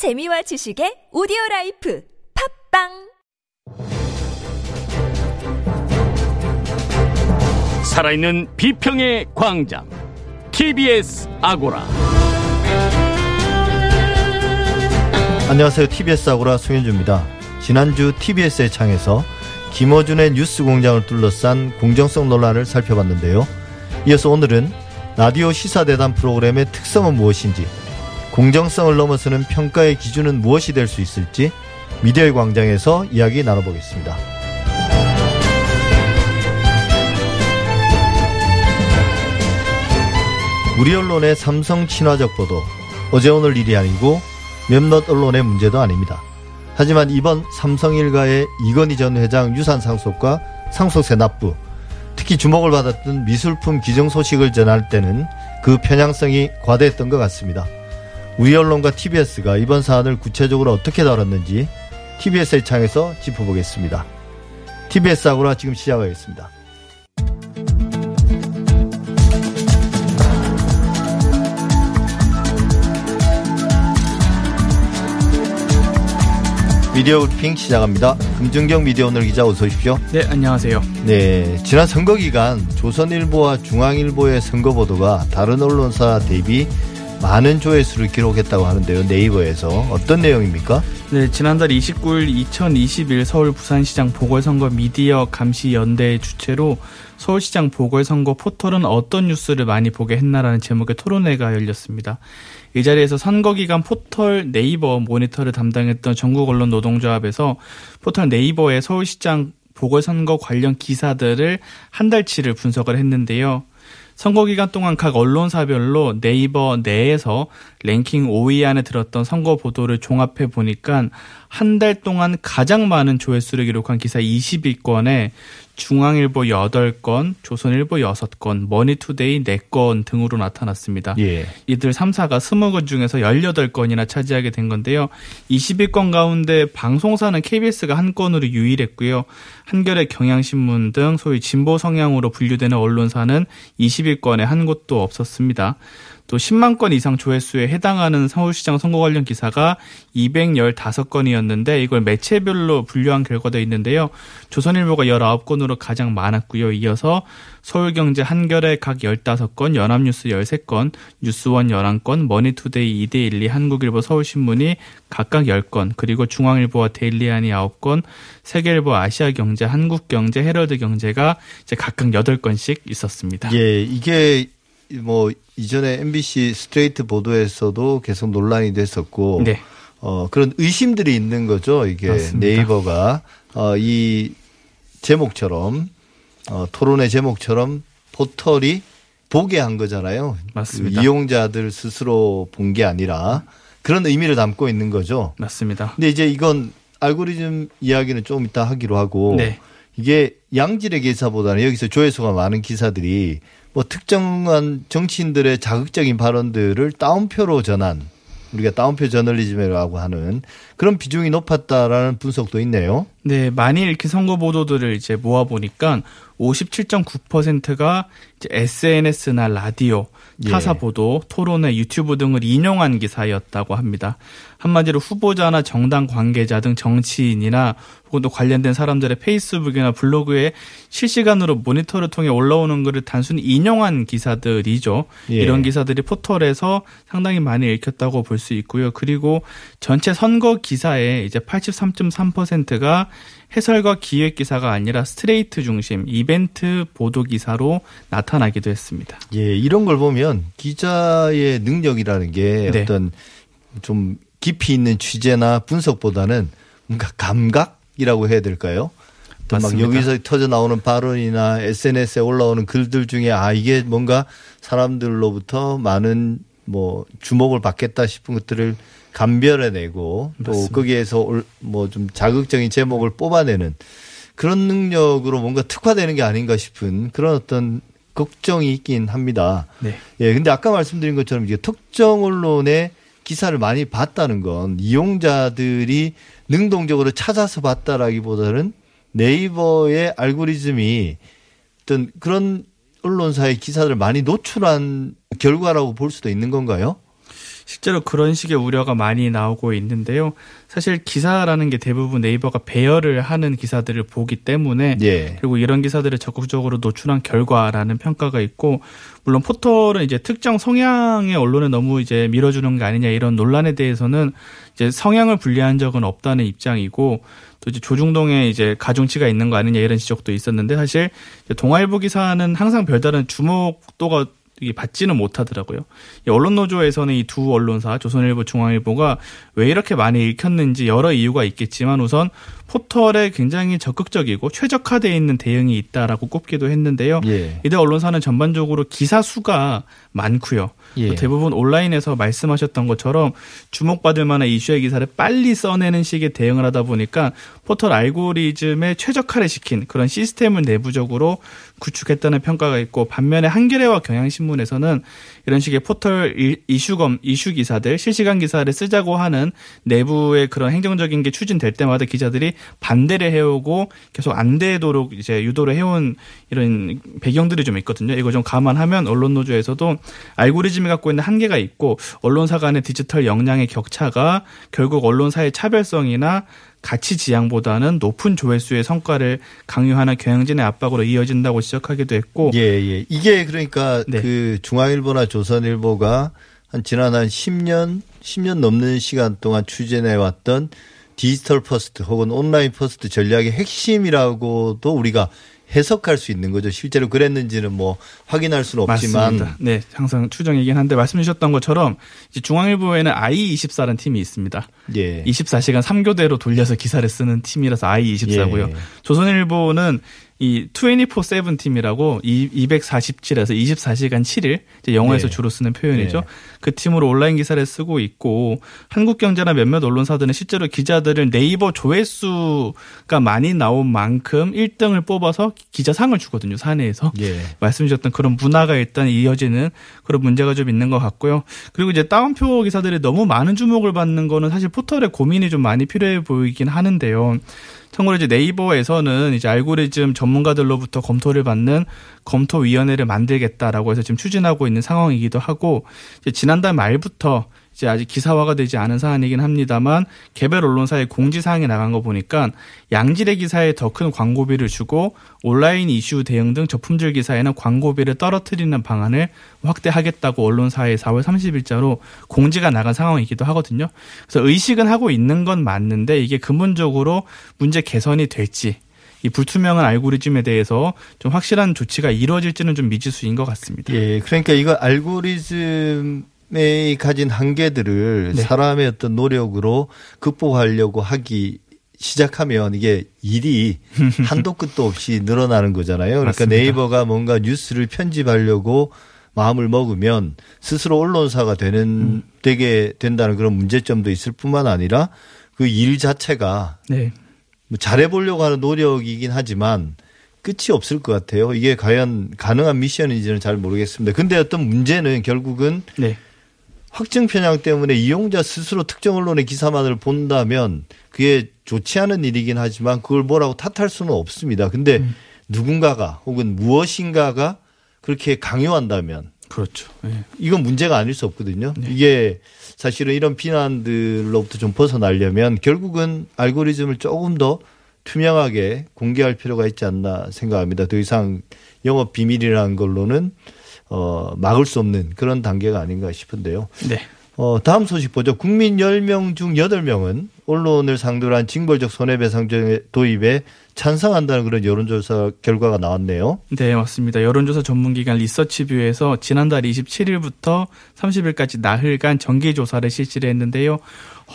재미와 지식의 오디오 라이프 팟빵 살아있는 비평의 광장 TBS 아고라 안녕하세요. TBS 아고라 송현주입니다. 지난주 TBS의 창에서 김어준의 뉴스 공장을 둘러싼 공정성 논란을 살펴봤는데요. 이어서 오늘은 라디오 시사대담 프로그램의 특성은 무엇인지, 공정성을 넘어서는 평가의 기준은 무엇이 될 수 있을지 미디어의 광장에서 이야기 나눠보겠습니다. 우리 언론의 삼성 친화적 보도, 어제 오늘 일이 아니고 몇몇 언론의 문제도 아닙니다. 하지만 이번 삼성 일가의 이건희 전 회장 유산 상속과 상속세 납부, 특히 주목을 받았던 미술품 기증 소식을 전할 때는 그 편향성이 과대했던 것 같습니다. 우리 언론과 TBS가 이번 사안을 구체적으로 어떻게 다뤘는지 TBS의 창에서 짚어보겠습니다. TBS 하고라 지금 시작하겠습니다. 미디어 브리핑 시작합니다. 금준경 미디어 오늘 기자 어서 오십시오. 네, 안녕하세요. 네, 지난 선거 기간 조선일보와 중앙일보의 선거 보도가 다른 언론사 대비 많은 조회수를 기록했다고 하는데요. 네이버에서 어떤 내용입니까? 네, 지난달 29일 2021 서울 부산시장 보궐선거 미디어 감시 연대의 주최로 서울시장 보궐선거 포털은 어떤 뉴스를 많이 보게 했나라는 제목의 토론회가 열렸습니다. 이 자리에서 선거 기간 포털 네이버 모니터를 담당했던 전국 언론 노동조합에서 포털 네이버의 서울시장 보궐선거 관련 기사들을 한 달치를 분석을 했는데요. 선거 기간 동안 각 언론사별로 네이버 내에서 랭킹 5위 안에 들었던 선거 보도를 종합해 보니까 한 달 동안 가장 많은 조회수를 기록한 기사 20위권에 중앙일보 8건, 조선일보 6건, 머니투데이 4건 등으로 나타났습니다. 예. 이들 3사가 20건 중에서 18건이나 차지하게 된 건데요. 20위권 가운데 방송사는 KBS가 한 건으로 유일했고요. 한겨레 경향신문 등 소위 진보 성향으로 분류되는 언론사는 20위권에 한 곳도 없었습니다. 또 10만 건 이상 조회수에 해당하는 서울시장 선거 관련 기사가 215건이었는데 이걸 매체별로 분류한 결과도 있는데요. 조선일보가 19건으로 가장 많았고요. 이어서 서울경제 한겨레 각 15건, 연합뉴스 13건, 뉴스원 11건, 머니투데이 2대12 한국일보 서울신문이 각각 10건, 그리고 중앙일보와 데일리안이 9건, 세계일보 아시아경제, 한국경제, 헤럴드경제가 이제 각각 8건씩 있었습니다. 예, 이게 뭐 이전에 MBC 스트레이트 보도에서도 계속 논란이 됐었고 네. 어 그런 의심들이 있는 거죠. 이게 맞습니다. 네이버가 어 이 제목처럼 어 토론의 제목처럼 포털이 보게 한 거잖아요. 맞습니다. 그 이용자들 스스로 본 게 아니라 그런 의미를 담고 있는 거죠. 맞습니다. 근데 이제 이건 알고리즘 이야기는 좀 이따 하기로 하고 네. 이게 양질의 기사보다는 여기서 조회수가 많은 기사들이 뭐 특정한 정치인들의 자극적인 발언들을 따옴표로 전한 우리가 따옴표 저널리즘이라고 하는 그런 비중이 높았다라는 분석도 있네요. 네, 많이 이렇게 선거 보도들을 이제 모아 보니까 57.9%가 이제 SNS나 라디오, 예. 타사 보도, 토론회, 유튜브 등을 인용한 기사였다고 합니다. 한마디로 후보자나 정당 관계자 등 정치인이나 혹은 또 관련된 사람들의 페이스북이나 블로그에 실시간으로 모니터를 통해 올라오는 글을 단순히 인용한 기사들이죠. 예. 이런 기사들이 포털에서 상당히 많이 읽혔다고 볼 수 있고요. 그리고 전체 선거 기사의 이제 83.3%가 해설과 기획 기사가 아니라 스트레이트 중심 이벤트 보도 기사로 나타나기도 했습니다. 예, 이런 걸 보면 기자의 능력이라는 게 네. 어떤 좀 깊이 있는 취재나 분석보다는 뭔가 감각이라고 해야 될까요? 막. 여기서 터져 나오는 발언이나 SNS에 올라오는 글들 중에 아 이게 뭔가 사람들로부터 많은 뭐 주목을 받겠다 싶은 것들을 감별해내고 또 맞습니다. 거기에서 뭐 좀 자극적인 제목을 뽑아내는 그런 능력으로 뭔가 특화되는 게 아닌가 싶은 그런 어떤 걱정이 있긴 합니다. 네. 예, 근데 아까 말씀드린 것처럼 이게 특정 언론의 기사를 많이 봤다는 건 이용자들이 능동적으로 찾아서 봤다라기보다는 네이버의 알고리즘이 어떤 그런 언론사의 기사들을 많이 노출한 결과라고 볼 수도 있는 건가요? 실제로 그런 식의 우려가 많이 나오고 있는데요. 사실 기사라는 게 대부분 네이버가 배열을 하는 기사들을 보기 때문에 예. 그리고 이런 기사들을 적극적으로 노출한 결과라는 평가가 있고 물론 포털은 이제 특정 성향의 언론에 너무 이제 밀어주는 게 아니냐 이런 논란에 대해서는 이제 성향을 분리한 적은 없다는 입장이고 또 이제 조중동에 이제 가중치가 있는 거 아니냐 이런 지적도 있었는데 사실 동아일보 기사는 항상 별다른 주목도가 이게 받지는 못하더라고요. 이 언론 노조에서는 이 두 언론사 조선일보, 중앙일보가 왜 이렇게 많이 읽혔는지 여러 이유가 있겠지만 우선 포털에 굉장히 적극적이고 최적화되어 있는 대응이 있다라고 꼽기도 했는데요. 예. 이들 언론사는 전반적으로 기사 수가 많고요. 예. 대부분 온라인에서 말씀하셨던 것처럼 주목받을 만한 이슈의 기사를 빨리 써내는 식의 대응을 하다 보니까 포털 알고리즘에 최적화를 시킨 그런 시스템을 내부적으로 구축했다는 평가가 있고 반면에 한겨레와 경향신문 에서는 이런 식의 포털 이슈검 이슈 기사들 실시간 기사를 쓰자고 하는 내부의 그런 행정적인 게 추진될 때마다 기자들이 반대를 해오고 계속 안 되도록 이제 유도를 해온 이런 배경들이 좀 있거든요. 이거 좀 감안하면 언론 노조에서도 알고리즘이 갖고 있는 한계가 있고 언론사 간의 디지털 역량의 격차가 결국 언론사의 차별성이나 가치 지향보다는 높은 조회수의 성과를 강요하는 경영진의 압박으로 이어진다고 지적하기도 했고 예, 예. 이게 그러니까 네. 그 중앙일보나 조선일보가 한 지난 한 10년, 10년 넘는 시간 동안 추진해 왔던 디지털 first 혹은 온라인 first 전략의 핵심이라고도 우리가 해석할 수 있는 거죠. 실제로 그랬는지는 뭐 확인할 수는 없지만 맞습니다. 네, 항상 추정이긴 한데 말씀 주셨던 것처럼 이제 중앙일보에는 i24라는 팀이 있습니다. 예. 24시간 3교대로 돌려서 기사를 쓰는 팀이라서 i24고요. 예. 조선일보는 이 24-7 팀이라고 247에서 24시간 7일 이제 영어에서 네. 주로 쓰는 표현이죠. 네. 그 팀으로 온라인 기사를 쓰고 있고 한국경제나 몇몇 언론사들은 실제로 기자들을 네이버 조회수가 많이 나온 만큼 1등을 뽑아서 기자상을 주거든요. 사내에서. 예. 말씀 주셨던 그런 문화가 일단 이어지는 그런 문제가 좀 있는 것 같고요. 그리고 이제 다운표 기사들이 너무 많은 주목을 받는 거는 사실 포털에 고민이 좀 많이 필요해 보이긴 하는데요. 참고로 이제 네이버에서는 이제 알고리즘 전문가들로부터 검토를 받는 검토위원회를 만들겠다라고 해서 지금 추진하고 있는 상황이기도 하고 이제 지난달 말부터 이제 아직 기사화가 되지 않은 사안이긴 합니다만 개별 언론사의 공지 사항이 나간 거 보니까 양질의 기사에 더 큰 광고비를 주고 온라인 이슈 대응 등 저품질 기사에는 광고비를 떨어뜨리는 방안을 확대하겠다고 언론사에 4월 30일자로 공지가 나간 상황이기도 하거든요. 그래서 의식은 하고 있는 건 맞는데 이게 근본적으로 문제 개선이 될지 이 불투명한 알고리즘에 대해서 좀 확실한 조치가 이루어질지는 좀 미지수인 것 같습니다. 예. 그러니까 이거 알고리즘 에 가진 한계들을 네. 사람의 어떤 노력으로 극복하려고 하기 시작하면 이게 일이 한도 끝도 없이 늘어나는 거잖아요. 그러니까 맞습니다. 네이버가 뭔가 뉴스를 편집하려고 마음을 먹으면 스스로 언론사가 되는 음. 되게 된다는 그런 문제점도 있을 뿐만 아니라 그 일 자체가 네. 뭐 잘해보려고 하는 노력이긴 하지만 끝이 없을 것 같아요. 이게 과연 가능한 미션인지는 잘 모르겠습니다. 근데 어떤 문제는 결국은 네. 확증 편향 때문에 이용자 스스로 특정 언론의 기사만을 본다면 그게 좋지 않은 일이긴 하지만 그걸 뭐라고 탓할 수는 없습니다. 근데 음. 누군가가 혹은 무엇인가가 그렇게 강요한다면 그렇죠. 네. 이건 문제가 아닐 수 없거든요. 이게 사실은 이런 비난들로부터 좀 벗어나려면 결국은 알고리즘을 조금 더 투명하게 공개할 필요가 있지 않나 생각합니다. 더 이상 영업 비밀이라는 걸로는 어, 막을 수 없는 그런 단계가 아닌가 싶은데요. 네. 어, 다음 소식 보죠. 국민 10명 중 8명은 언론을 상대로 한 징벌적 손해배상 도입에 찬성한다는 그런 여론조사 결과가 나왔네요. 네, 맞습니다. 여론조사 전문기관 리서치뷰에서 지난달 27일부터 30일까지 나흘간 정기조사를 실시를 했는데요.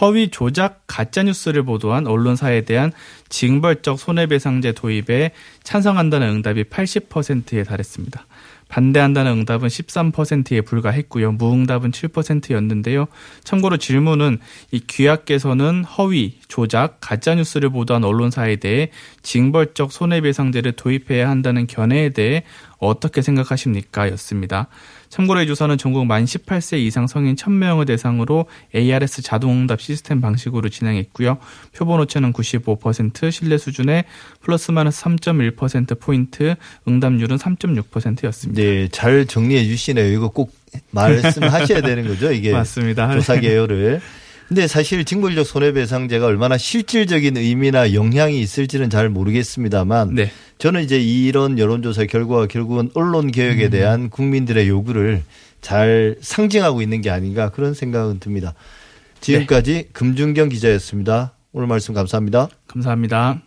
허위 조작 가짜뉴스를 보도한 언론사에 대한 징벌적 손해배상제 도입에 찬성한다는 응답이 80%에 달했습니다. 반대한다는 응답은 13%에 불과했고요. 무응답은 7%였는데요. 참고로 질문은 이 귀하께서는 허위, 조작, 가짜뉴스를 보도한 언론사에 대해 징벌적 손해배상제를 도입해야 한다는 견해에 대해 어떻게 생각하십니까? 였습니다. 참고로 이 조사는 전국 만 18세 이상 성인 1000명을 대상으로 ARS 자동응답 시스템 방식으로 진행했고요. 표본 오차는 95%, 신뢰 수준의 플러스 마이너스 3.1%포인트, 응답률은 3.6%였습니다. 네, 잘 정리해 주시네요. 이거 꼭 말씀하셔야 되는 거죠. 이게 맞습니다. 조사 개요를. 근데 사실 징벌적 손해배상제가 얼마나 실질적인 의미나 영향이 있을지는 잘 모르겠습니다만 네. 저는 이제 이런 여론조사 결과가 결국은 언론 음. 개혁에 대한 국민들의 요구를 잘 상징하고 있는 게 아닌가 그런 생각은 듭니다. 지금까지 네. 금준경 기자였습니다. 오늘 말씀 감사합니다. 감사합니다.